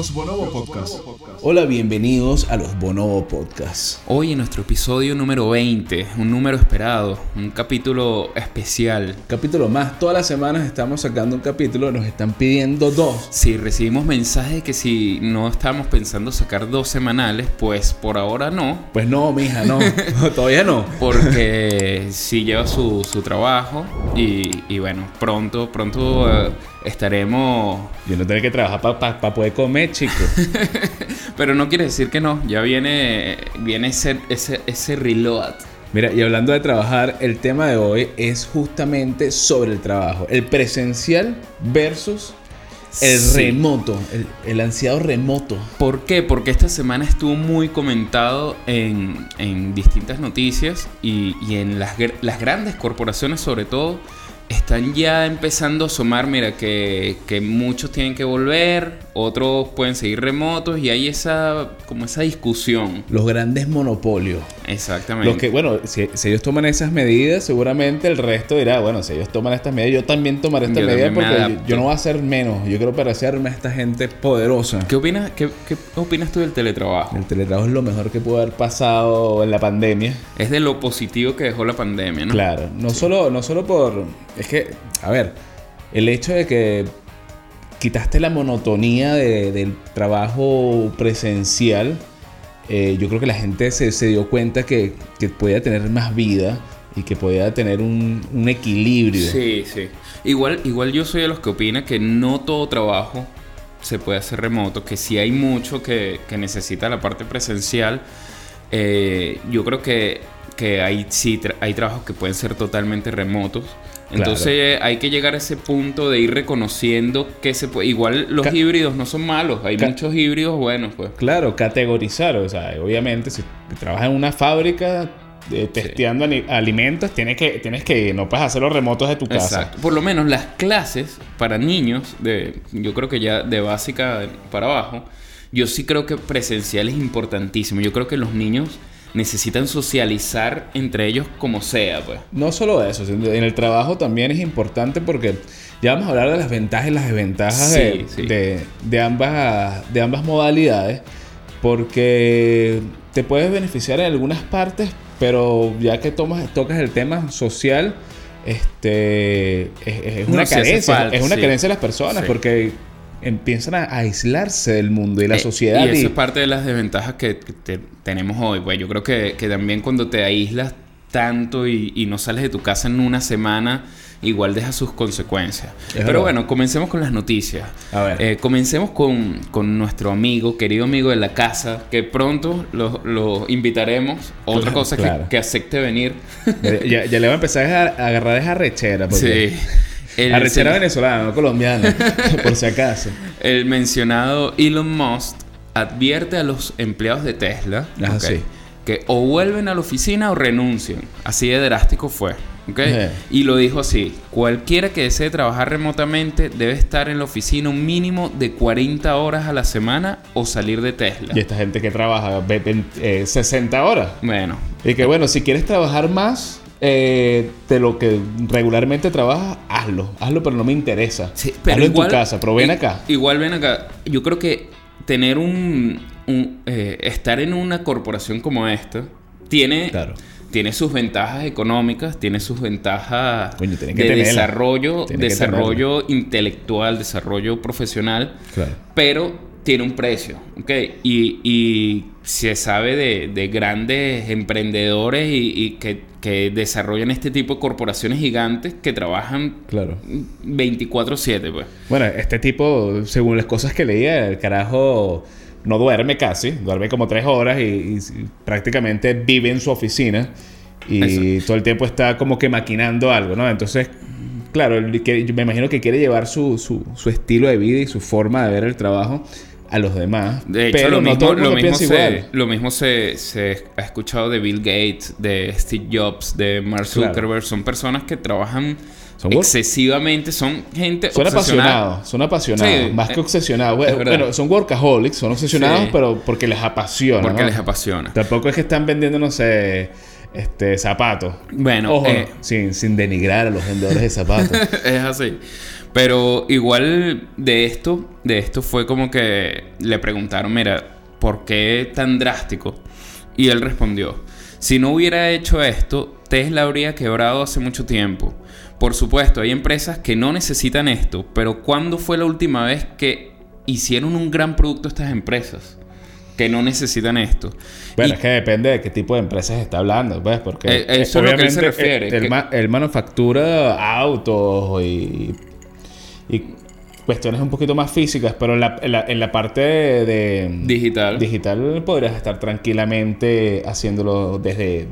Los Bonobo Podcast. Hola, bienvenidos a los Bonobo Podcast. Hoy en nuestro episodio número 20, un número esperado, un capítulo especial. Capítulo más, todas las semanas estamos sacando un capítulo, nos están pidiendo dos. Si recibimos mensajes de que si no estamos pensando sacar dos semanales, pues por ahora no. Pues no, mija, no, todavía no. Porque sí lleva su, su trabajo y, y bueno, pronto, pronto eh, estaremos... Yo no tengo que trabajar para poder comer, chicos. Pero no quiere decir que no, ya viene, viene ese, ese, ese reload. Mira, y hablando de trabajar, el tema de hoy es justamente sobre el trabajo. El presencial versus el Sí. remoto, el, el ansiado remoto. ¿Por qué? Porque esta semana estuvo muy comentado en, en distintas noticias y, y en las, las grandes corporaciones sobre todo están ya empezando a asomar, mira, que, que muchos tienen que volver, otros pueden seguir remotos y hay esa, como esa discusión. Los grandes monopolios. Exactamente. Los que, bueno, si, si ellos toman esas medidas, seguramente el resto dirá, bueno, si ellos toman estas medidas, yo también tomaré estas Yo medidas porque yo, no voy a hacer menos. Yo quiero parecerme a esta gente poderosa. ¿Qué opinas, qué, qué opinas tú del teletrabajo? El teletrabajo es lo mejor que pudo haber pasado en la pandemia. Es de lo positivo que dejó la pandemia, ¿no? Claro, no solo, no solo por... Es que, a ver, el hecho de que quitaste la monotonía de- del trabajo presencial, eh, yo creo que la gente se, se dio cuenta que, que podía tener más vida y que podía tener un, un equilibrio. Sí, sí. Igual, igual yo soy de los que opina que no todo trabajo se puede hacer remoto, que si hay mucho que, que necesita la parte presencial. Eh, yo creo que, que hay, sí, hay trabajos que pueden ser totalmente remotos. Entonces hay que llegar a ese punto de ir reconociendo que se puede. Igual los Ca- híbridos no son malos, hay Ca- muchos híbridos buenos, pues. Claro, categorizar, o sea, obviamente si trabajas en una fábrica eh, testeando ani- alimentos, tienes que, tienes que, no puedes hacerlo remotos de tu casa. Exacto. Por lo menos las clases para niños, de, yo creo que ya de básica para abajo, yo sí creo que presencial es importantísimo. Yo creo que los niños necesitan socializar entre ellos como sea, pues. No solo eso, en el trabajo también es importante porque ya vamos a hablar de las ventajas y las desventajas Sí, de, sí. de- de ambas, de ambas modalidades, porque te puedes beneficiar en algunas partes, pero ya que tomas, tocas el tema social, este, es, una carencia, falta, es una sí. carencia de las personas, porque empiezan a aislarse del mundo y la Eh, sociedad. Y y- eso es parte de las desventajas que, que te- tenemos hoy. Pues yo creo que, que también cuando te aíslas tanto y, y no sales de tu casa en una semana, igual deja sus consecuencias. Pero verdad. bueno, comencemos con las noticias. A ver. Eh, comencemos con, con nuestro amigo, querido amigo de la casa, que pronto lo, lo invitaremos. Otra Claro, cosa claro. que, que acepte venir. ya, ya le va a empezar a, a agarrar esa rechera. Porque sí. El, Arrechera venezolana, no colombiana, por si acaso. el mencionado Elon Musk advierte a los empleados de Tesla Ajá, ok, sí. que o vuelven a la oficina o renuncian. Así de drástico fue. ¿ok? Eh. Y lo dijo así, cualquiera que desee trabajar remotamente debe estar en la oficina un mínimo de 40 horas a la semana o salir de Tesla. Y esta gente que trabaja ve- ve- eh, 60 horas. Bueno, Y que bueno, si quieres trabajar más eh, de lo que regularmente trabajas, hazlo. Hazlo, pero no me interesa. Sí, pero hazlo igual, en tu casa, pero ven acá. Igual ven acá. Yo creo que tener un, un, eh, estar en una corporación como esta tiene, Claro. tiene sus ventajas económicas, tiene sus ventajas Coño, tiene que de desarrollo, desarrollo intelectual, desarrollo profesional, Claro. pero tiene un precio, ¿ok? Y, y se sabe de, de grandes emprendedores y, y que, que desarrollan este tipo de corporaciones gigantes que trabajan Claro. 24/7, pues. Bueno, este tipo, según las cosas que leía, el carajo no duerme casi, duerme como tres horas y, y prácticamente vive en su oficina y todo el tiempo está como que maquinando algo, ¿no? Entonces, claro, me imagino que quiere llevar su, su, su estilo de vida y su forma de ver el trabajo a los demás. De hecho, pero lo, no mismo, todo el lo mismo, se, lo mismo se, se ha escuchado de Bill Gates, de Steve Jobs, de Mark Claro. Zuckerberg. Son personas que trabajan Son excesivamente, son gente Son apasionados, son apasionados, Sí, más que eh, obsesionados. es Bueno, son workaholics, son obsesionados, Sí. pero porque les apasiona. Porque ¿no? les apasiona. Tampoco es que están vendiendo, no sé, este, zapatos. Bueno, Ojo, eh, sin, sin denigrar a los vendedores de zapatos. es así. Pero igual de esto, de esto fue como que le preguntaron, mira, ¿por qué tan drástico? Y él respondió, si no hubiera hecho esto, Tesla habría quebrado hace mucho tiempo. Por supuesto, hay empresas que no necesitan esto, pero ¿cuándo fue la última vez que hicieron un gran producto estas empresas? Que no necesitan esto. Bueno, es que depende de qué tipo de empresas está hablando, ¿ves? Porque eh, eso es lo que él se refiere. El, manufactura autos y, y cuestiones un poquito más físicas, pero en la, en la, parte de, digital. digital podrías estar tranquilamente haciéndolo desde,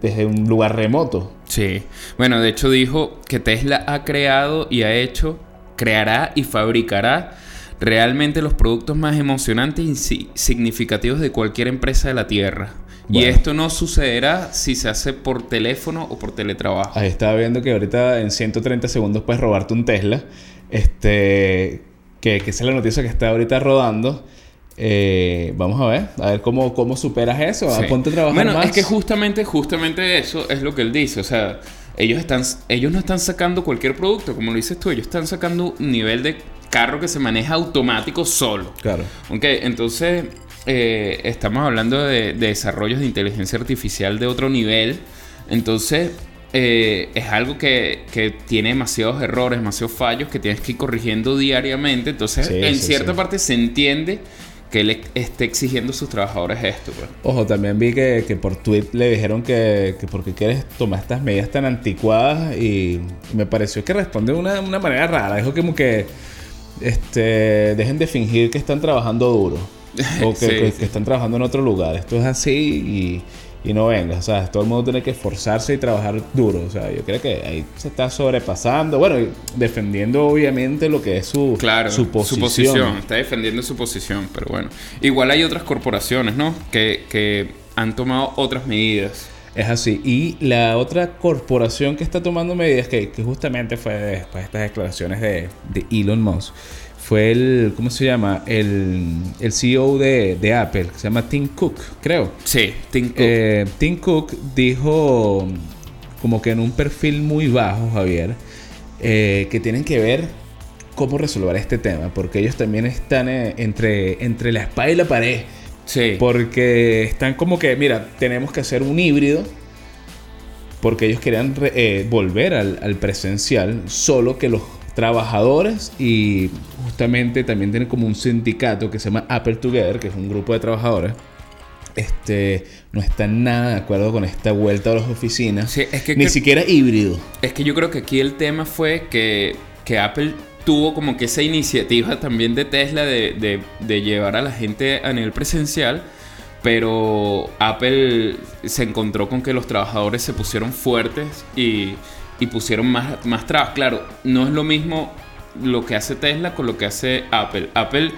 desde un lugar remoto. Sí. Bueno, de hecho dijo que Tesla ha creado y ha hecho, creará y fabricará realmente los productos más emocionantes y significativos de cualquier empresa de la Tierra. Y esto no sucederá si se hace por teléfono o por teletrabajo. Ahí estaba viendo que ahorita en 130 segundos puedes robarte un Tesla. Este, que, que esa es la noticia que está ahorita rodando. Eh, vamos a ver, a ver cómo, cómo superas eso. Ponte a trabajar bueno, es que justamente, justamente eso es lo que él dice. O sea, ellos, están, ellos no están sacando cualquier producto, como lo dices tú. Ellos están sacando un nivel de carro que se maneja automático solo. Claro. Ok, entonces eh, estamos hablando de, desarrollos de inteligencia artificial de otro nivel. Entonces, eh, es algo que, tiene demasiados errores, demasiados fallos que tienes que ir corrigiendo diariamente. Entonces, en cierta parte se entiende que él esté exigiendo a sus trabajadores esto. Pues. Ojo, también vi que, por tweet le dijeron que, que porque quieres tomar estas medidas tan anticuadas y, me pareció que responde de una, una manera rara. Dijo como que este, dejen de fingir que están trabajando duro o que, están trabajando en otro lugar. Esto es así y, y no venga. O sea, todo el mundo tiene que esforzarse y trabajar duro. O sea, yo creo que ahí se está sobrepasando. Bueno, defendiendo obviamente lo que es su, claro, su, posición. Está defendiendo su posición, pero bueno. Igual hay otras corporaciones, ¿no? Que, que han tomado otras medidas. Es así. Y la otra corporación que está tomando medidas, que, justamente fue después de estas declaraciones de, Elon Musk, fue el, ¿cómo se llama? El, el CEO de, Apple, se llama Tim Cook, creo. Sí, Tim Cook. Eh, Tim Cook dijo, como que en un perfil muy bajo, Javier, eh, que tienen que ver cómo resolver este tema, porque ellos también están eh, entre, entre la espada y la pared Sí. Porque están como que, mira, tenemos que hacer un híbrido. Porque ellos querían volver al, presencial, solo que los trabajadores y justamente también tienen como un sindicato que se llama Apple Together, que es un grupo de trabajadores, este, no están nada de acuerdo con esta vuelta a las oficinas. es que, ni siquiera híbrido. Es que yo creo que aquí el tema fue que, que Apple tuvo como que esa iniciativa también de Tesla de, llevar a la gente a nivel presencial, pero Apple se encontró con que los trabajadores se pusieron fuertes y, pusieron más, más trabas. Claro, no es lo mismo lo que hace Tesla con lo que hace Apple. Apple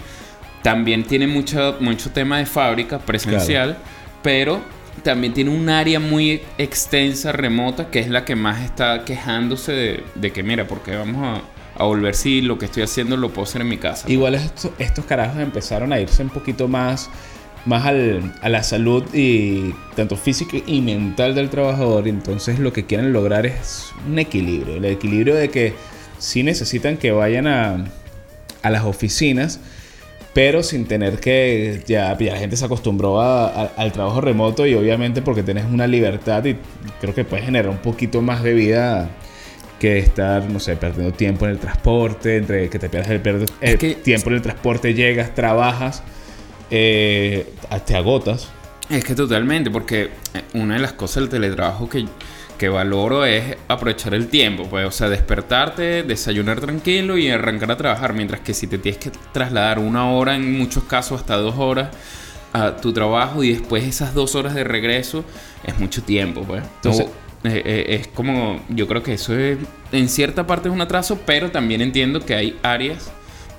también tiene mucho, mucho tema de fábrica presencial, pero también tiene un área muy extensa, remota, que es la que más está quejándose de, de que, mira, porque vamos a a volver si lo que estoy haciendo lo puedo hacer en mi casa. Igual estos, carajos empezaron a irse un poquito más, más a la salud y tanto física y mental del trabajador. Entonces lo que quieren lograr es un equilibrio. El equilibrio de que sí necesitan que vayan a, a las oficinas pero sin tener que ya, la gente se acostumbró al trabajo remoto y obviamente porque tienes una libertad y creo que puedes generar un poquito más de vida que estar, no sé, perdiendo tiempo en el transporte, entre que te pierdas el, tiempo en el transporte, llegas, trabajas, eh, te agotas. Es que totalmente, porque eh, una de las cosas del teletrabajo que, que valoro es aprovechar el tiempo, pues, o sea, despertarte, desayunar tranquilo y arrancar a trabajar, mientras que si te tienes que trasladar una hora, en muchos casos hasta dos horas, a tu trabajo y después esas dos horas de regreso, es mucho tiempo, pues. Entonces, eh, eh, es como, yo creo que eso es, en cierta parte es un atraso, pero también entiendo que hay áreas,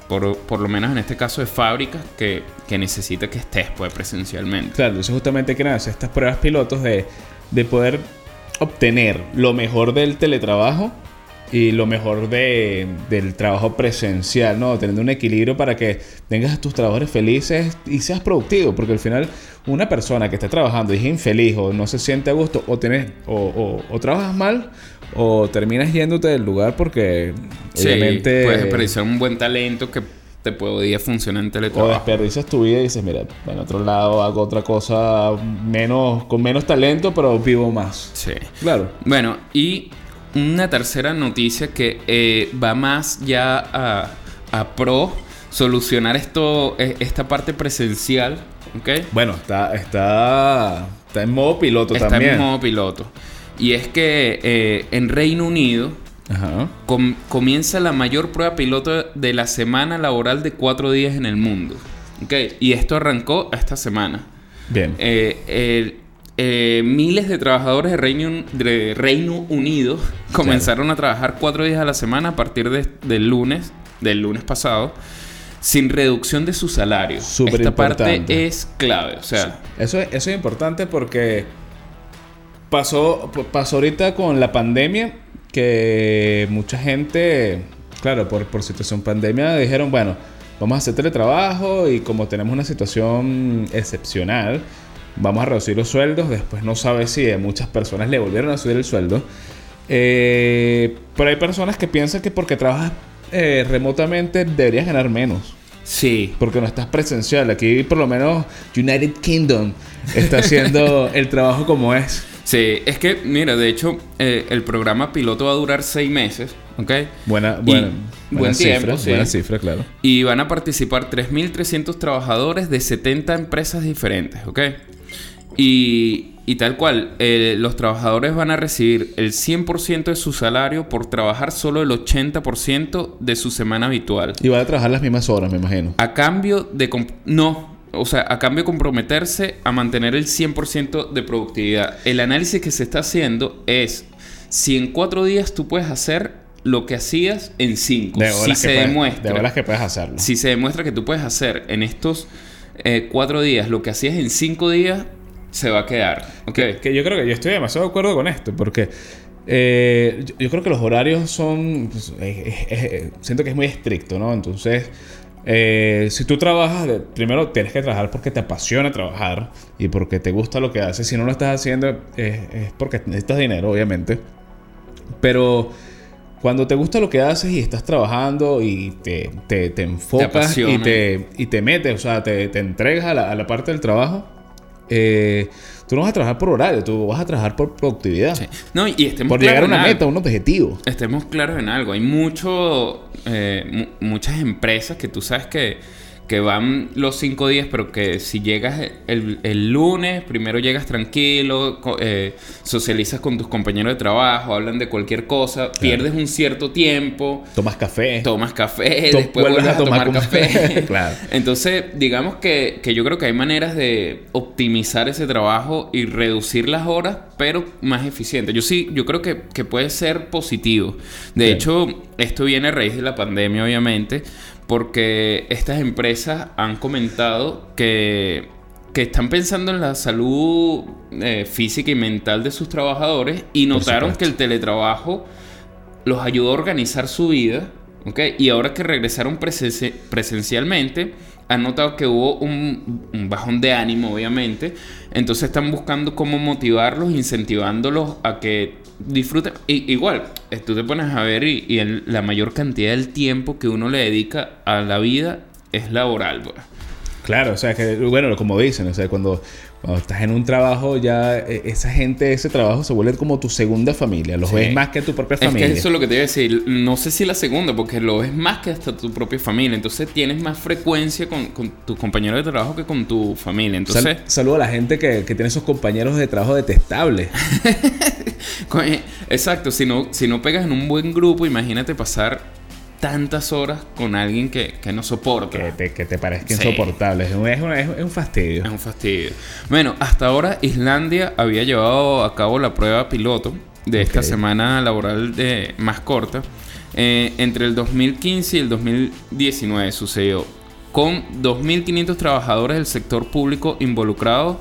por, por lo menos en este caso de fábricas, que, que necesita que estés pues, presencialmente. Claro, eso justamente que nada, estas pruebas pilotos de, de poder obtener lo mejor del teletrabajo y lo mejor de, del trabajo presencial, ¿no? Teniendo un equilibrio para que tengas a tus trabajadores felices y seas productivo, porque al final una persona que está trabajando y es infeliz o no se siente a gusto o, tienes, o, trabajas mal o terminas yéndote del lugar porque Sí, obviamente puedes desperdiciar un buen talento que te podría funcionar en o teletrabajo. desperdicias tu vida y dices, mira, en otro lado hago otra cosa menos con menos talento, pero vivo más. Sí. Claro. Bueno, y una tercera noticia que eh, va más ya a, a pro solucionar esto, eh, esta parte presencial, ¿ok? Bueno, está está está en modo piloto Está también. en modo piloto. Y es que eh, en Reino Unido Ajá. com- comienza la mayor prueba piloto de la semana laboral de cuatro días en el mundo. ¿ok? Y esto arrancó esta semana. Bien. Eh, el- eh, miles de trabajadores de Reino, de Reino Unido comenzaron a trabajar cuatro días a la semana a partir de- del lunes, del lunes pasado, sin reducción de su salario. Súper Esta parte importante. es clave. O sea, Eso es, eso es importante porque pasó, pasó ahorita con la pandemia que mucha gente, claro, por, por situación pandemia, dijeron, bueno, vamos a hacer teletrabajo y como tenemos una situación excepcional, vamos a reducir los sueldos. Después no sabe si a muchas personas le volvieron a subir el sueldo. Eh, pero hay personas que piensan que porque trabajas eh, remotamente deberías ganar menos. sí. Porque no estás presencial. Aquí por lo menos United Kingdom está haciendo el trabajo como es. Sí, es que, mira, de hecho, eh, el programa piloto va a durar seis meses, ¿ok? Buena, Y buena, buen buena tiempo, cifra, sí. buena cifra, claro. Y van a participar 3.300 trabajadores de 70 empresas diferentes, ¿ok? Y, y tal cual, eh, los trabajadores van a recibir el 100% de su salario por trabajar solo el 80% de su semana habitual. Y van a trabajar las mismas horas, me imagino. A cambio de... No, o sea, a cambio de comprometerse a mantener el 100% de productividad. El análisis que se está haciendo es si en cuatro días tú puedes hacer lo que hacías en cinco. De si se que puedes- demuestra. De bolas que puedes hacerlo. Si se demuestra que tú puedes hacer en estos eh, cuatro días lo que hacías en cinco días, se va a quedar. ¿Ok? Que yo creo que yo estoy demasiado de acuerdo con esto, porque eh, yo, yo creo que los horarios son. pues, eh, siento que es muy estricto, ¿no? Entonces, eh, si tú trabajas, primero tienes que trabajar porque te apasiona trabajar y porque te gusta lo que haces. Si no lo estás haciendo, eh, es porque necesitas dinero, obviamente. Pero. Cuando te gusta lo que haces y estás trabajando y te, te, te enfocas y te, y te metes, o sea, te, te entregas a la, a la parte del trabajo, eh, tú no vas a trabajar por horario, tú vas a trabajar por productividad. Sí. No, y estemos Por llegar a una meta, algo. un objetivo. Estemos claros en algo. Hay mucho, eh, mu- muchas empresas que tú sabes que, que van los cinco días, pero que si llegas el, el lunes, primero llegas tranquilo, eh, socializas con tus compañeros de trabajo, hablan de cualquier cosa, pierdes un cierto tiempo, Tomas café. tomas café, después vuelves a tomar, café. Claro. Entonces, digamos que, que yo creo que hay maneras de optimizar ese trabajo y reducir las horas, pero más eficiente. Yo sí, yo creo que, que puede ser positivo. De hecho, esto viene a raíz de la pandemia, obviamente, porque estas empresas han comentado que, que están pensando en la salud eh, física y mental de sus trabajadores y notaron que el teletrabajo los ayudó a organizar su vida, ¿ok? Y ahora que regresaron presenci- presencialmente, han notado que hubo un, un bajón de ánimo, obviamente. Entonces están buscando cómo motivarlos, incentivándolos a que disfruten. I- igual, eh, tú te pones a ver y, y la mayor cantidad del tiempo que uno le dedica a la vida es laboral, pues. Claro, o sea, que, bueno, como dicen, o sea, cuando, cuando estás en un trabajo, ya eh, esa gente, ese trabajo se vuelve como tu segunda familia. Los Sí. ves más que tu propia Es familia. que eso es lo que te iba a decir. No sé si la segunda, porque lo ves más que hasta tu propia familia. Entonces tienes más frecuencia con, con tus compañeros de trabajo que con tu familia. Entonces, Sal- saludo a la gente que, que tiene esos compañeros de trabajo detestables. exacto. Si no, si no pegas en un buen grupo, imagínate pasar tantas horas con alguien que, que no soporta. que, te, que te parezcan Sí. insoportables. Es un, es un- es un- fastidio. Es un fastidio. Bueno, hasta ahora Islandia había llevado a cabo la prueba piloto de esta semana laboral de, más corta. Eh, entre el 2015 y el 2019 sucedió. Con 2.500 trabajadores del sector público involucrados.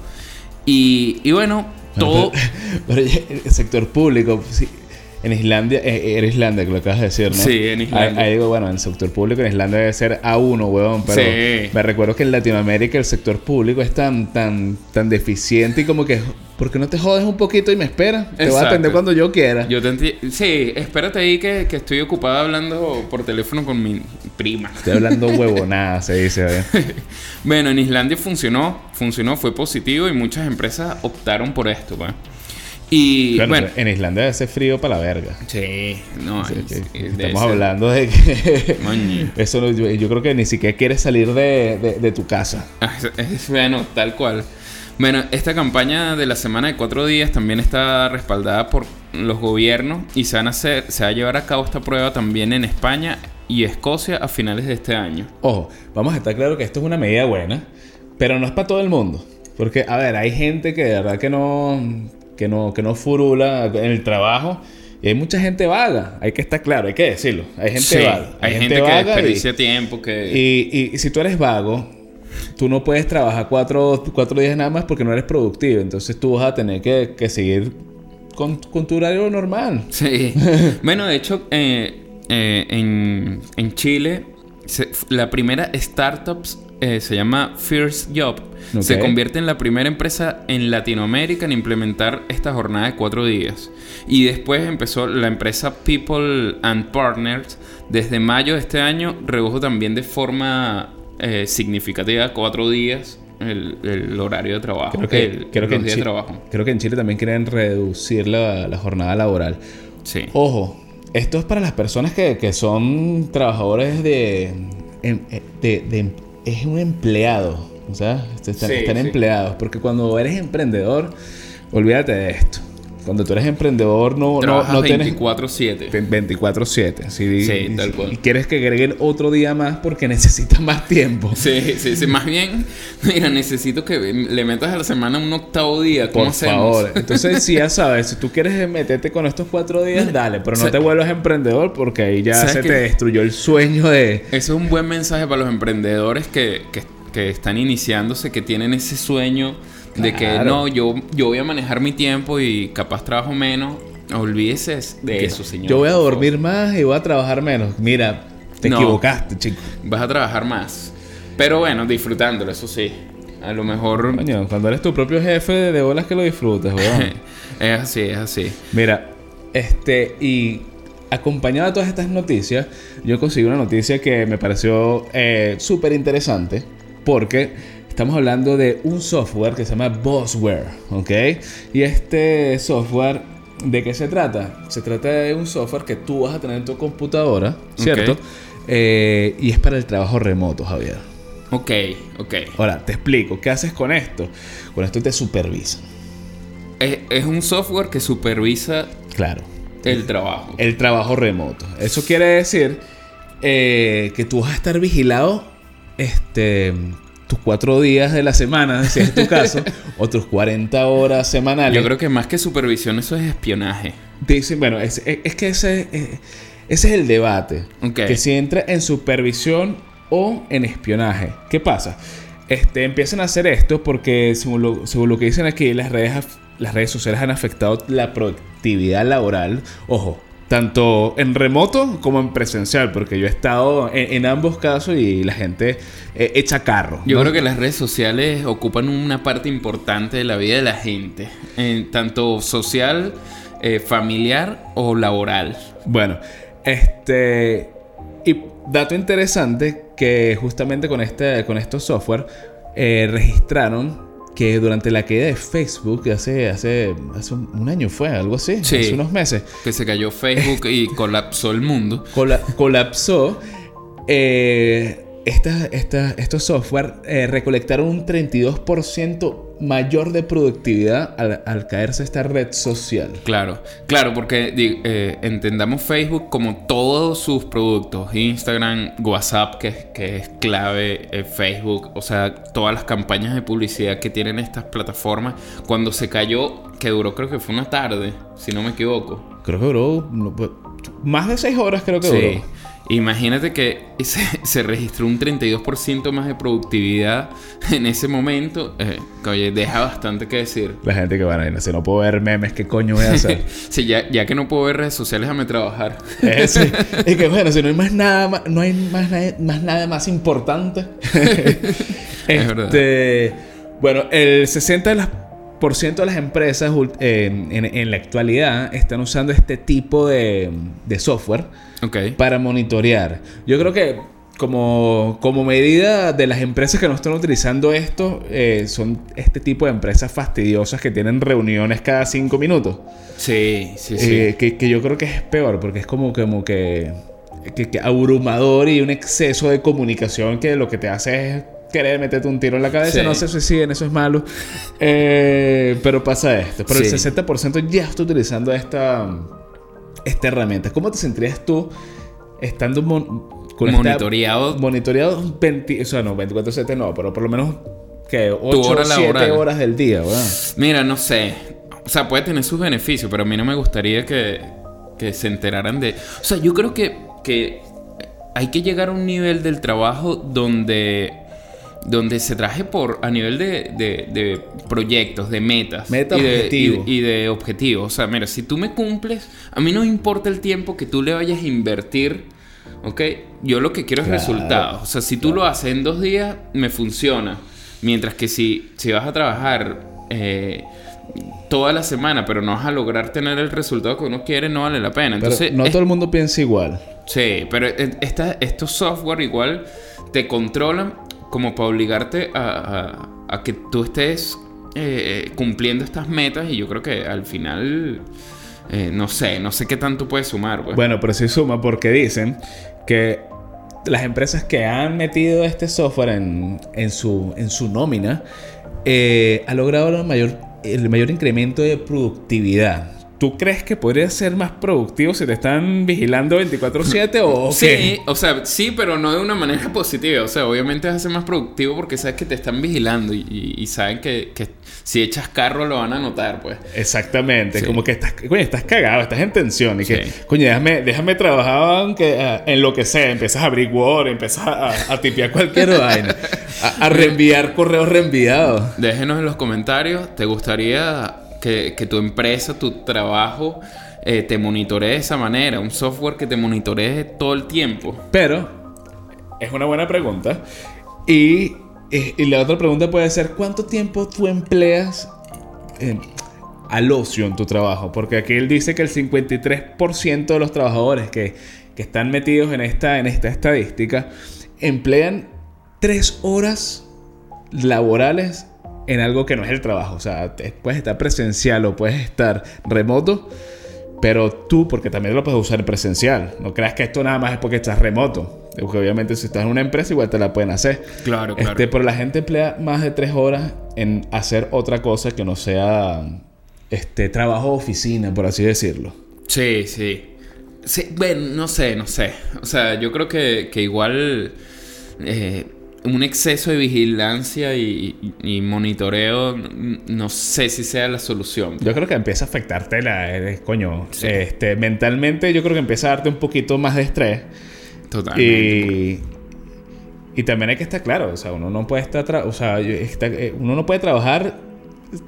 Y, y bueno, todo... Pero el sector público, sí, en Islandia, eh, era Islandia que lo acabas de decir, ¿no? Sí, en Islandia. Ahí, ahí digo, bueno, en el sector público en Islandia debe ser A1, huevón, pero Sí. me recuerdo que en Latinoamérica el sector público es tan, tan, tan deficiente y como que ¿por qué no te jodes un poquito y me esperas? Te voy a atender cuando yo quiera. Yo te Sí, espérate ahí que, que estoy ocupado hablando por teléfono con mi prima. Estoy hablando huevonada, se dice. ¿eh? Bueno, en Islandia funcionó, funcionó, fue positivo y muchas empresas optaron por esto, pues. Y Claro, bueno, en Islandia hace frío para la verga. sí, no, es- que- es- estamos hablando de que... Eso no- yo, yo creo que ni siquiera quieres salir de, de- de tu casa. Ah, es- bueno, tal cual. Bueno, esta campaña de la semana de cuatro días también está respaldada por los gobiernos y se van a hacer, se va a llevar a cabo esta prueba también en España y Escocia a finales de este año. Ojo, vamos a estar claro que esto es una medida buena, pero no es para todo el mundo. Porque, a ver, hay gente que de verdad que no, que no, que no furula en el trabajo. Y hay mucha gente vaga, hay que estar claro, hay que decirlo. Hay gente Sí, vaga. hay gente, que vaga desperdicia tiempo, que... Y, y- y si tú eres vago, tú no puedes trabajar cuatro, cuatro días nada más porque no eres productivo. Entonces tú vas a tener que, que seguir con, con tu horario normal. Sí. bueno, de hecho, eh, eh, en, en Chile, se- la primera startups eh, se llama First Job. Ok. Se convierte en la primera empresa en Latinoamérica en implementar esta jornada de cuatro días. Y después empezó la empresa People and Partners. Desde mayo de este año redujo también de forma eh, significativa cuatro días el, el horario de trabajo. Creo que, el- creo, que en días de Chi- trabajo. creo que en Chile también quieren reducir la, la jornada laboral. Sí. Ojo, esto es para las personas que, que son trabajadores de, em- eh, de, de- Es un empleado, o sea, están, Sí, están sí. empleados. Porque cuando eres emprendedor, olvídate de esto. Cuando tú eres emprendedor, no, no, no tienes... 24-7. 24-7. Si, Sí, tal cual. Y quieres que agreguen otro día más porque necesitas más tiempo. Sí, sí, sí. Más bien, mira, necesito que le metas a la semana un octavo día. ¿Cómo Por hacemos? favor. Entonces, si ya sabes, si tú quieres meterte con estos cuatro días, dale, pero no te vuelvas emprendedor porque ahí ya ¿Sabes se te destruyó el sueño de. Eso es un buen mensaje para los emprendedores que, que, que están iniciándose, que tienen ese sueño de que no, yo, yo voy a manejar mi tiempo y capaz trabajo menos. Olvídese de eso, señor. Yo voy a dormir más y voy a trabajar menos. Mira, te No. equivocaste, chico. Vas a trabajar más. Pero bueno, disfrutándolo, eso sí. A lo mejor. Coño, cuando eres tu propio jefe, de bolas que lo disfrutes, weón. es así, es así. Mira, este, y acompañado de todas estas noticias, yo conseguí una noticia que me pareció eh, súper interesante porque estamos hablando de un software que se llama Bossware, ¿ok? Y este software, ¿de qué se trata? Se trata de un software que tú vas a tener en tu computadora, ¿cierto? Eh, y es para el trabajo remoto, Javier. Ok, ok. Ahora, te explico, ¿qué haces con esto? Con esto te supervisa. Es, es un software que supervisa Claro. el trabajo. el trabajo remoto. Eso quiere decir eh, que tú vas a estar vigilado este, tus cuatro días de la semana, si es tu caso, o tus 40 horas semanales. Yo creo que más que supervisión, eso es espionaje. Dicen, bueno, es, es- es que ese, eh, ese es el debate. Que si entra en supervisión o en espionaje. ¿Qué pasa? Este, empiezan a hacer esto porque, según lo, según lo que dicen aquí, las redes, las redes sociales han afectado la productividad laboral. Ojo, tanto en remoto como en presencial, porque yo he estado en, en ambos casos y la gente eh, echa carro. Yo ¿no? creo que las redes sociales ocupan una parte importante de la vida de la gente, en tanto social, eh, familiar o laboral. Bueno, este. Y dato interesante que justamente con este con estos software eh, registraron que durante la caída de Facebook hace hace hace un año fue algo así, Sí. hace unos meses Que se cayó Facebook y colapsó el mundo. cola- colapsó. eh, esta- esta- estos software eh, recolectaron un 32% mayor de productividad al, al caerse esta red social. Claro, claro, porque eh, entendamos Facebook como todos sus productos, Instagram, WhatsApp, que, es- que es clave, eh, Facebook, o sea, todas las campañas de publicidad que tienen estas plataformas, cuando se cayó, que duró creo que fue una tarde, si no me equivoco. Creo que duró no, pues, más de 6 horas creo que Sí. duró. Imagínate que se, se registró un 32% más de productividad en ese momento. eh, que, oye, deja bastante que decir. La gente que ir, si no puedo ver memes, ¿qué coño voy a hacer? Sí, ya, ya que no puedo ver redes sociales, déjame trabajar. es, es que bueno, si no hay más nada, ma- no hay más, nada- más nada más importante. verdad. este, bueno, el 60 de las de las empresas eh, en, en, la actualidad están usando este tipo de, de software para monitorear. Yo creo que como, como medida de las empresas que no están utilizando esto, eh, son este tipo de empresas fastidiosas que tienen reuniones cada cinco minutos. Sí, sí, sí. Que, que, yo creo que es peor, porque es como, como que, que, abrumador y un exceso de comunicación que lo que te hace es querer meterte un tiro en la cabeza. No se suiciden, eso es malo. Eh, pero pasa esto. Pero el 60% ya está utilizando esta, esta herramienta. ¿Cómo te sentirías tú estando monitoreado? monitoreado 20, o sea, no, 24-7 no, pero por lo menos que 8 o 7 horas del día, ¿verdad? Mira, no sé. O sea, puede tener sus beneficios, pero a mí no me gustaría que, que se enteraran de... O sea, yo creo que, que hay que llegar a un nivel del trabajo donde donde se traje por a nivel de, de, proyectos, de metas Meta y, de, y, de objetivos. O sea, mira, si tú me cumples, a mí no importa el tiempo que tú le vayas a invertir, ¿ok? Yo lo que quiero es resultados. O sea, si tú lo haces en dos días, me funciona. Mientras que si, si vas a trabajar eh, toda la semana, pero no vas a lograr tener el resultado que uno quiere, no vale la pena. Entonces, no todo el mundo piensa igual. Sí, pero esta, estos software igual te controlan como para obligarte a, que tú estés eh, cumpliendo estas metas y yo creo que al final, eh, no sé, no sé qué tanto puede sumar. Pues. Bueno, pero sí suma porque dicen que las empresas que han metido este software en, su, nómina eh, ha logrado el mayor incremento de productividad. ¿Tú crees que podría ser más productivo si te están vigilando 24/7 o Sí, o sea, sí, pero no de una manera positiva. O sea, obviamente vas a ser más productivo porque sabes que te están vigilando y, saben que, si echas carro lo van a notar, pues. Exactamente. Como que estás, coño, estás cagado, estás en tensión y que, coño, déjame, déjame trabajar aunque, ah, en lo que sea. Empiezas a abrir Word, empiezas a, a tipear cualquier vaina, a reenviar correos reenviados. Déjenos en los comentarios, ¿te gustaría que, tu empresa, tu trabajo eh, te monitoree de esa manera, un software que te monitoree todo el tiempo. Pero es una buena pregunta. Y, y la otra pregunta puede ser, ¿cuánto tiempo tú empleas al ocio en tu trabajo? Porque aquí él dice que el 53% de los trabajadores que, que están metidos en esta, en esta estadística emplean tres horas laborales en algo que no es el trabajo. O sea, puedes estar presencial o puedes estar remoto, pero tú, porque también lo puedes usar presencial. No creas que esto nada más es porque estás remoto. Porque obviamente si estás en una empresa igual te la pueden hacer. Claro, claro. Este, pero la gente emplea más de tres horas en hacer otra cosa que no sea este trabajo oficina, por así decirlo. Sí, sí. sí bueno, no sé, no sé. O sea, yo creo que, que igual... Eh, un exceso de vigilancia y, monitoreo no sé si sea la solución. Yo creo que empieza a afectarte la, eh, coño, este, mentalmente yo creo que empieza a darte un poquito más de estrés. Totalmente. Y, también hay que estar claro, o sea, uno no puede estar, o sea, eh, uno no puede trabajar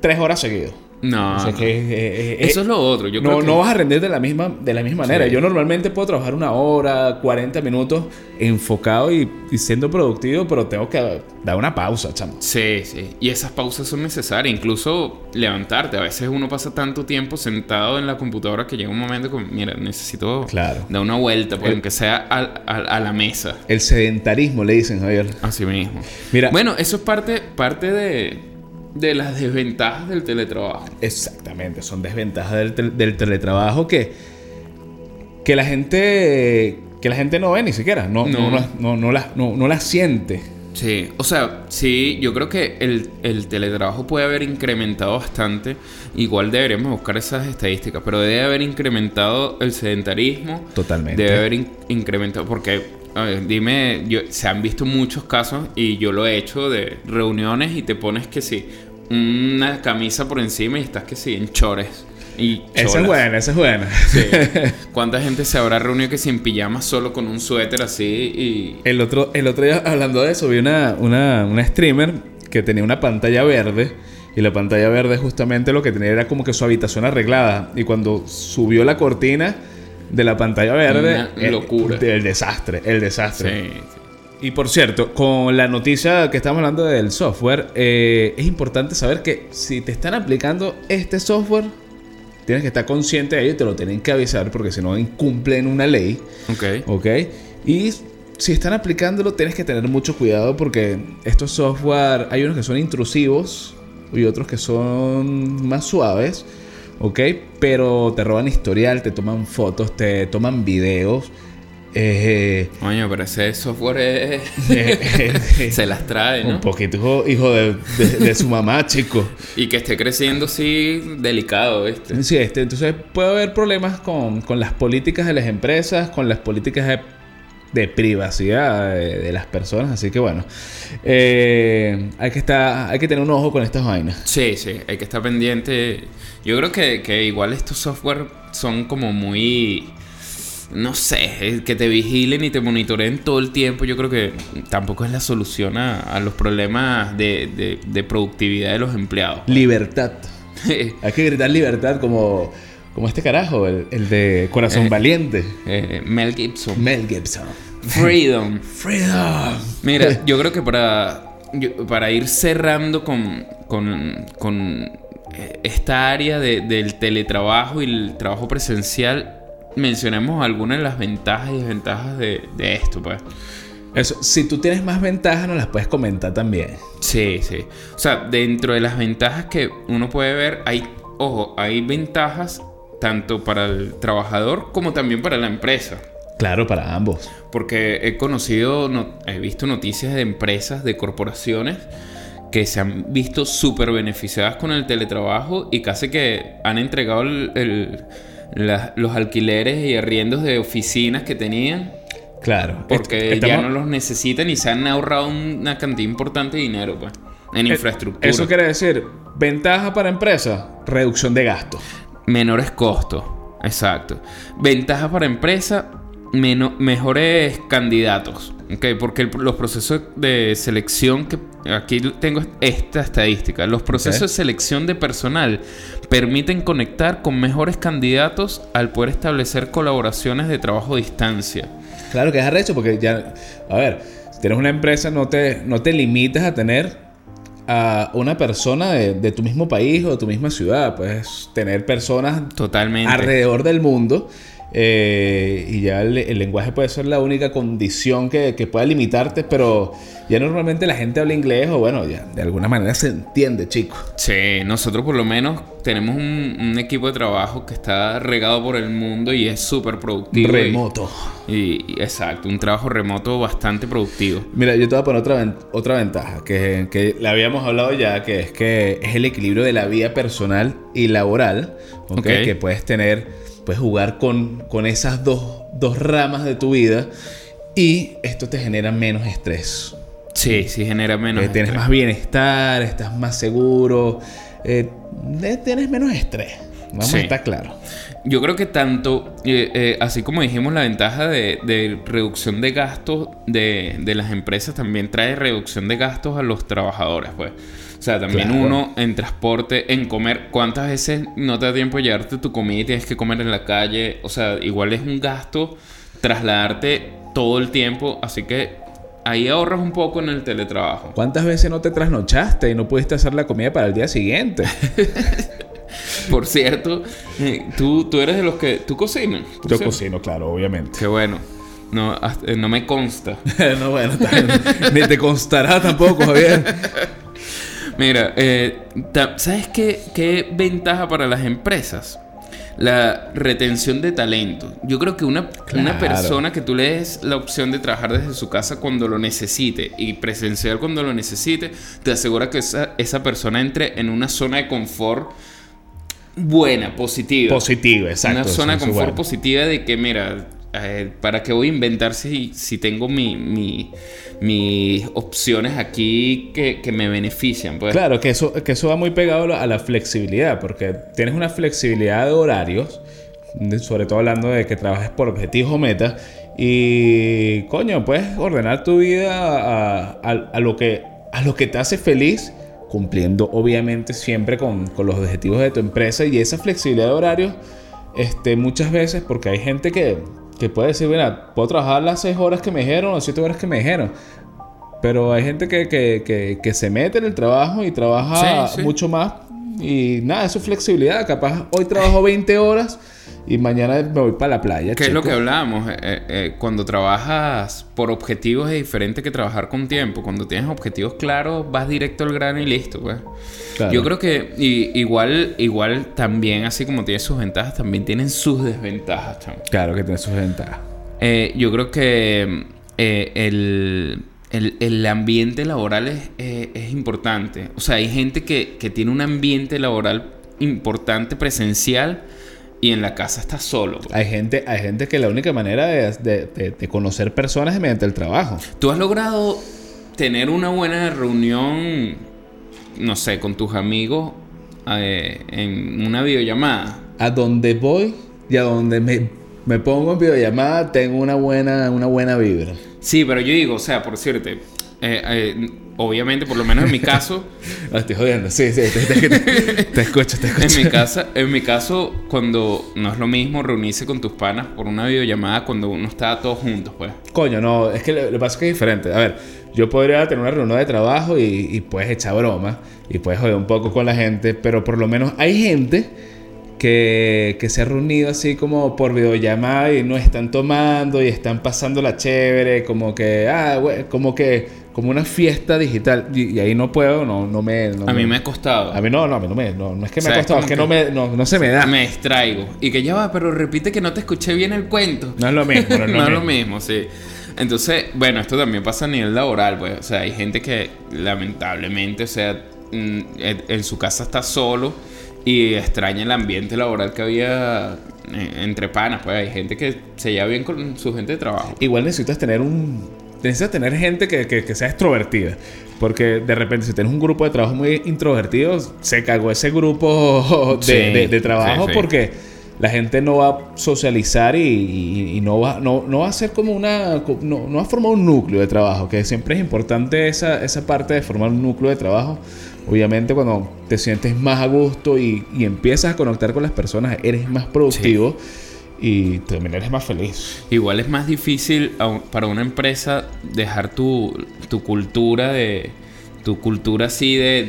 tres horas seguidos. No. Eso es lo otro. Yo no, no vas a rendir de la misma, de la misma manera. Yo normalmente puedo trabajar una hora, 40 minutos enfocado y, siendo productivo, pero tengo que dar una pausa, chamo. Sí, sí. Y esas pausas son necesarias. Incluso levantarte. A veces uno pasa tanto tiempo sentado en la computadora que llega un momento que, mira, necesito claro. dar una vuelta, pues, aunque sea a, la mesa. El sedentarismo, le dicen, Javier. Así mismo. Mira. Bueno, eso es parte, parte de de las desventajas del teletrabajo. Exactamente, son desventajas del, teletrabajo que, que la gente que la gente no ve ni siquiera, no, no. no, no, las, no, la siente. Sí, o sea, sí, yo creo que el, el, teletrabajo puede haber incrementado bastante. Igual deberíamos buscar esas estadísticas, pero debe haber incrementado el sedentarismo. Totalmente. Debe haber incrementado, porque, a ver, dime, yo, se han visto muchos casos y yo lo he hecho de reuniones y te pones que sí, una camisa por encima y estás que sí, en chores. Y esa es buena, esa es buena. Sí. ¿Cuánta gente se habrá reunido que sin pijama solo con un suéter así y... El otro, el otro día, hablando de eso, vi una, una, una streamer que tenía una pantalla verde. Y la pantalla verde justamente lo que tenía era como que su habitación arreglada. Y cuando subió la cortina de la pantalla verde... Una locura. El, desastre, el desastre. Sí, Y por cierto, con la noticia que estamos hablando del software, eh, es importante saber que si te están aplicando este software, tienes que estar consciente de ello y te lo tienen que avisar porque si no incumplen una ley. Ok. ¿Ok? Y si están aplicándolo, tienes que tener mucho cuidado porque estos software, hay unos que son intrusivos y otros que son más suaves. ¿Ok? Pero te roban historial, te toman fotos, te toman videos. Eh, Coño, pero ese software es- eh, se las trae, ¿no? Un poquito hijo, de, de- de su mamá, chico. Y que esté creciendo así delicado, ¿viste? Sí, este, entonces puede haber problemas con, con las políticas de las empresas, con las políticas de, de privacidad de, de las personas. Así que bueno, eh, hay, que estar, hay que tener un ojo con estas vainas. Sí, sí, hay que estar pendiente. Yo creo que, que igual estos software son como muy... No sé, eh, que te vigilen y te monitoreen todo el tiempo. Yo creo que tampoco es la solución a, a los problemas de, de- de productividad de los empleados. Libertad. Hay que gritar libertad como, como este carajo, el, el de Corazón Eh. Valiente. Eh, Mel Gibson. Mel Gibson. Freedom. Freedom. Mira, yo creo que para, para ir cerrando con, con, con, esta área de- del teletrabajo y el trabajo presencial, mencionemos algunas de las ventajas y desventajas de, de esto, pues. Eso, si tú tienes más ventajas, nos las puedes comentar también. Sí, sí. O sea, dentro de las ventajas que uno puede ver, hay, ojo, hay ventajas tanto para el trabajador como también para la empresa. Claro, para ambos. Porque he conocido, no- he visto noticias de empresas, de corporaciones que se han visto súper beneficiadas con el teletrabajo y casi que han entregado el- el- la- los alquileres y arriendos de oficinas que tenían Claro. porque ya no los necesitan y se han ahorrado una cantidad importante de dinero pues, en Eh, infraestructura. Eso quiere decir, ventaja para empresa, reducción de gastos. Menores costos, exacto. Ventaja para empresa, mejores candidatos. ¿ok? Porque el- los procesos de selección, que aquí tengo esta estadística, los procesos de selección de personal permiten conectar con mejores candidatos al poder establecer colaboraciones de trabajo a distancia. Claro que es arrecho porque ya, a ver, si tienes una empresa no te, no te limitas a tener a una persona de, de tu mismo país o de tu misma ciudad. Puedes tener personas Totalmente. alrededor del mundo eh, y ya el, el lenguaje puede ser la única condición que, que pueda limitarte, pero ya normalmente la gente habla inglés o bueno, ya de alguna manera se entiende, chico. Sí, nosotros por lo menos tenemos un, un equipo de trabajo que está regado por el mundo y es súper productivo. Remoto. Y, y- exacto, un trabajo remoto bastante productivo. Mira, yo te voy a poner otra, ven- otra ventaja, que, que la habíamos hablado ya, que es que es el equilibrio de la vida personal y laboral, ¿ok? Ok. que puedes tener, puedes jugar con, con esas dos, dos ramas de tu vida y esto te genera menos estrés. Sí, sí genera menos. Eh, tienes estrés. más bienestar, estás más seguro, eh, eh, tienes menos estrés. Vamos Sí. a estar claro. Yo creo que tanto, eh, así como dijimos, la ventaja de, de reducción de gastos de, de las empresas también trae reducción de gastos a los trabajadores, pues. O sea, también Claro. uno en transporte, en comer, ¿cuántas veces no te da tiempo de llevarte tu comida y tienes que comer en la calle? O sea, igual es un gasto trasladarte todo el tiempo, así que ahí ahorras un poco en el teletrabajo. ¿Cuántas veces no te trasnochaste y no pudiste hacer la comida para el día siguiente? Por cierto, eh, tú, tú eres de los que... ¿Tú cocinas? ¿Tú Yo cocinas? cocino, claro, obviamente. Qué bueno. No, eh, no me consta. no, bueno, ni te constará tampoco, Javier. Mira, eh, ¿sabes qué, qué ventaja para las empresas? La retención de talento. Yo creo que una, una persona que tú le des la opción de trabajar desde su casa cuando lo necesite y presencial cuando lo necesite, te asegura que esa, esa persona entre en una zona de confort buena, positiva. Positivo, exacto. Una zona de confort bueno. positiva de que, mira, ¿para qué voy a inventar si, tengo mi, mi- mis opciones aquí que, me benefician? Pues? Claro, que eso, que eso va muy pegado a la- flexibilidad, porque tienes una flexibilidad de horarios, sobre todo hablando de que trabajes por objetivos o metas, y coño, puedes ordenar tu vida a lo, que, a lo que te hace feliz, cumpliendo obviamente siempre con, con los objetivos de tu empresa y esa flexibilidad de horarios, este, muchas veces, porque hay gente que, que puede decir, mira, puedo trabajar las 6 horas que me dijeron o 7 horas que me dijeron. Pero hay gente que, que, que, que se mete en el trabajo y trabaja Sí, sí. mucho más. Y nada, eso es flexibilidad. Capaz hoy trabajo 20 horas y mañana me voy para la playa. Que es lo que hablábamos. eh, eh, eh, cuando trabajas por objetivos es diferente que trabajar con tiempo. Cuando tienes objetivos claros, vas directo al grano y listo, pues. Claro. Yo creo que y- igual, igual también, así como tiene sus ventajas, también tienen sus desventajas, chamo. Claro que tiene sus ventajas. Eh, yo creo que el, el- el ambiente laboral es, es importante. O sea, hay gente que, que tiene un ambiente laboral importante, presencial, y en la casa está solo. Hay gente, hay gente que la única manera de, de- de- de conocer personas es mediante el trabajo. ¿Tú has logrado tener una buena reunión, no sé, con tus amigos eh, en una videollamada? A donde voy y a donde me, me pongo en videollamada tengo una buena, una buena vibra. Sí, pero yo digo, o sea, por decirte, eh, eh, obviamente, por lo menos en mi caso, No, estoy jodiendo. Sí, sí, te, te- te- te escucho, te escucho. en mi casa, en mi caso, cuando no es lo mismo reunirse con tus panas por una videollamada cuando uno está todos juntos, pues. Coño, no, es que lo, que pasa es que es diferente. A ver, yo podría tener una reunión de trabajo y, y puedes echar broma y puedes joder un poco con la gente, pero por lo menos hay gente que, que se ha reunido así como por videollamada y no están tomando y están pasando la chévere, como que, ah, güey, como que, como una fiesta digital. Y, y ahí no puedo, no, no me. no A mí me ha costado. A mí no, no, a mí no me. No, no es que me ha costado, es que, no, me, no, no se me da. Me distraigo. Y que ya va, pero repite que no te escuché bien el cuento. No es lo mismo, no es lo no es mismo. lo mismo, sí. Entonces, bueno, esto también pasa a nivel laboral, pues. O sea, hay gente que lamentablemente, o sea, mm, en, en su casa está solo y extraña el ambiente laboral que había eh, entre panas, pues. Hay gente que se lleva bien con su gente de trabajo. Igual necesitas tener un. Necesitas tener gente que, que- que sea extrovertida. Porque de repente, si tienes un grupo de trabajo muy introvertido, se cagó ese grupo de, Sí, de- de trabajo sí, sí. porque la gente no va a socializar y, y- y no, va, no, no va a ser como una. No, no va a formar un núcleo de trabajo. Que siempre es importante esa, esa parte de formar un núcleo de trabajo. Obviamente, cuando te sientes más a gusto y, y empiezas a conectar con las personas, eres más productivo y también eres más feliz. Igual es más difícil para una empresa dejar tu, tu cultura de tu cultura así de,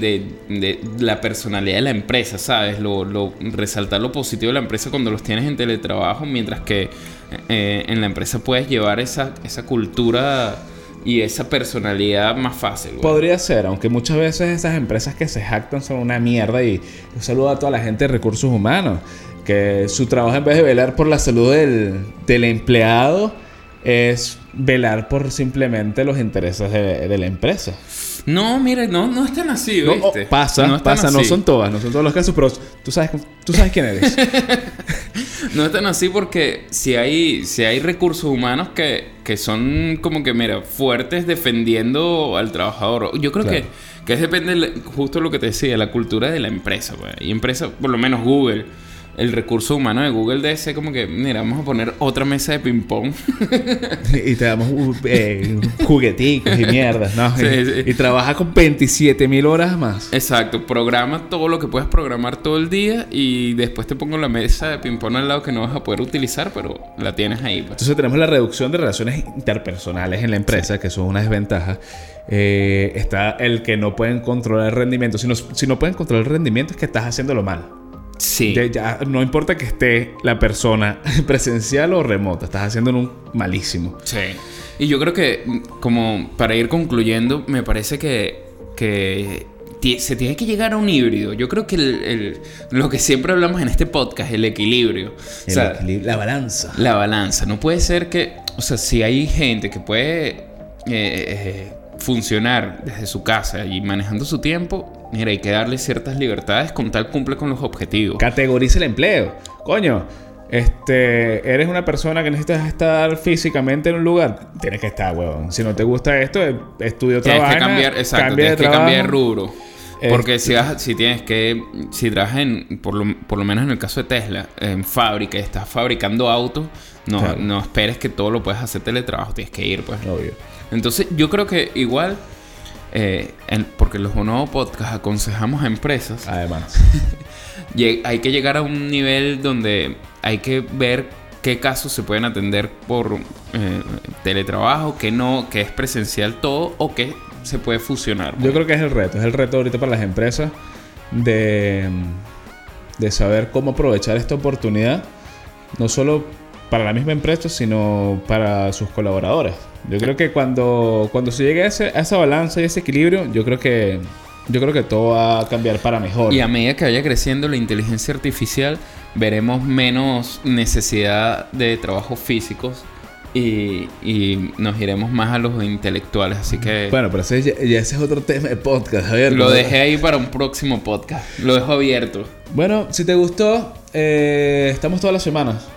de- de la personalidad de la empresa, ¿sabes? Lo, lo- resaltar lo positivo de la empresa cuando los tienes en teletrabajo, mientras que eh, en la empresa puedes llevar esa, esa cultura y esa personalidad más fácil. güey. Podría ser, aunque muchas veces esas empresas que se jactan son una mierda y un saludo a toda la gente de recursos humanos, que su trabajo en vez de velar por la salud del, del empleado es velar por simplemente los intereses de, de la empresa. No, mira, no, no es tan así, No, ¿viste? oh, pasa, no tan pasa, no son todas, no son todos los casos, pero tú sabes, tú sabes quién eres. No es tan así porque si hay, si hay recursos humanos que, que son como que, mira, fuertes defendiendo al trabajador. Yo creo Claro. que, que depende de justo lo que te decía, la cultura de la empresa. Pues. Y empresa, por lo menos Google, el recurso humano de Google debe ser como que, mira, vamos a poner otra mesa de ping-pong. y te damos uh, eh, jugueticos y mierdas, ¿no? Sí, y, sí. y trabajas con 27 mil horas más. Exacto, programa todo lo que puedes programar todo el día y después te pongo la mesa de ping-pong al lado que no vas a poder utilizar, pero la tienes ahí. Pues. Entonces tenemos la reducción de relaciones interpersonales en la empresa, que es una desventaja. Eh, está el que no pueden controlar el rendimiento. Si no, si no pueden controlar el rendimiento es que estás haciéndolo mal. Sí. Ya, ya no importa que esté la persona presencial o remota, estás haciéndolo un malísimo. Sí. Y yo creo que, mm, como para ir concluyendo, me parece que, que se tiene que llegar a un híbrido. Yo creo que el- el- lo que siempre hablamos en este podcast, el equilibrio. O El sea, equilibrio- la balanza. la balanza. No puede ser que, o sea, si hay gente que puede eh, eh, funcionar desde su casa y manejando su tiempo, mira, hay que darle ciertas libertades con tal cumple con los objetivos. Categoriza el empleo. Coño, este, eres una persona que necesitas estar físicamente en un lugar. Tienes que estar, huevón. Si no te gusta esto, eh, estudio, Tienes trabaja. que cambiar, exacto, cambia de tienes que cambiar de rubro. Porque si, vas- si tienes que, si trabajas en, por lo, por lo menos en el caso de Tesla, en fábrica, y estás fabricando autos, no, Claro. no esperes que todo lo puedas hacer teletrabajo, tienes que ir, pues. Obvio. Entonces, yo creo que igual, eh, en- porque los nuevos podcasts aconsejamos a empresas, Además. lleg- hay que llegar a un nivel donde hay que ver qué casos se pueden atender por eh, teletrabajo, qué no, qué es presencial todo o qué se puede fusionar. Yo creo que es el reto, es el reto ahorita para las empresas de, de saber cómo aprovechar esta oportunidad, no solo para la misma empresa, sino para sus colaboradores. Yo creo que cuando, cuando se llegue a, ese- a esa balanza y ese equilibrio, yo creo que yo creo que todo va a cambiar para mejor. Y a medida que vaya creciendo la inteligencia artificial, veremos menos necesidad de trabajos físicos y, y nos iremos más a los intelectuales. Así que Bueno, pero ese, ya, ya ese es otro tema de podcast, Javier. lo dejé ahí para un próximo podcast. Lo dejo abierto. Bueno, si te gustó, eh, estamos todas las semanas.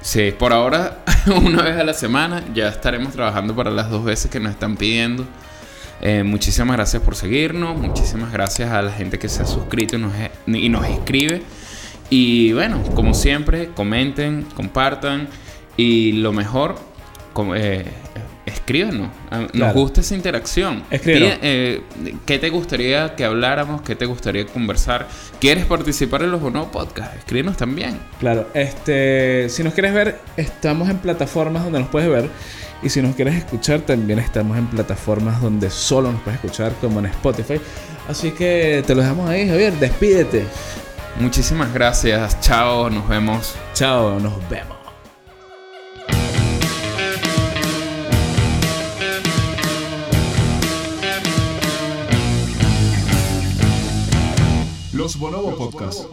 Sí, por ahora, una vez a la semana, ya estaremos trabajando para las dos veces que nos están pidiendo. Eh, muchísimas gracias por seguirnos, muchísimas gracias a la gente que se ha suscrito y nos, y nos escribe. Y bueno, como siempre, comenten, compartan y lo mejor, com- eh, escríbenos. Ah, Nos Claro. gusta esa interacción. Escríbenos. Eh, ¿Qué te gustaría que habláramos? ¿Qué te gustaría conversar? ¿Quieres participar en los Bono Podcast? Escríbenos también. Claro, este, si nos quieres ver, estamos en plataformas donde nos puedes ver. Y si nos quieres escuchar, también estamos en plataformas donde solo nos puedes escuchar, como en Spotify. Así que te lo dejamos ahí, Javier. Despídete. Muchísimas gracias. Chao, nos vemos. Chao, nos vemos. Los Bonobo Podcast.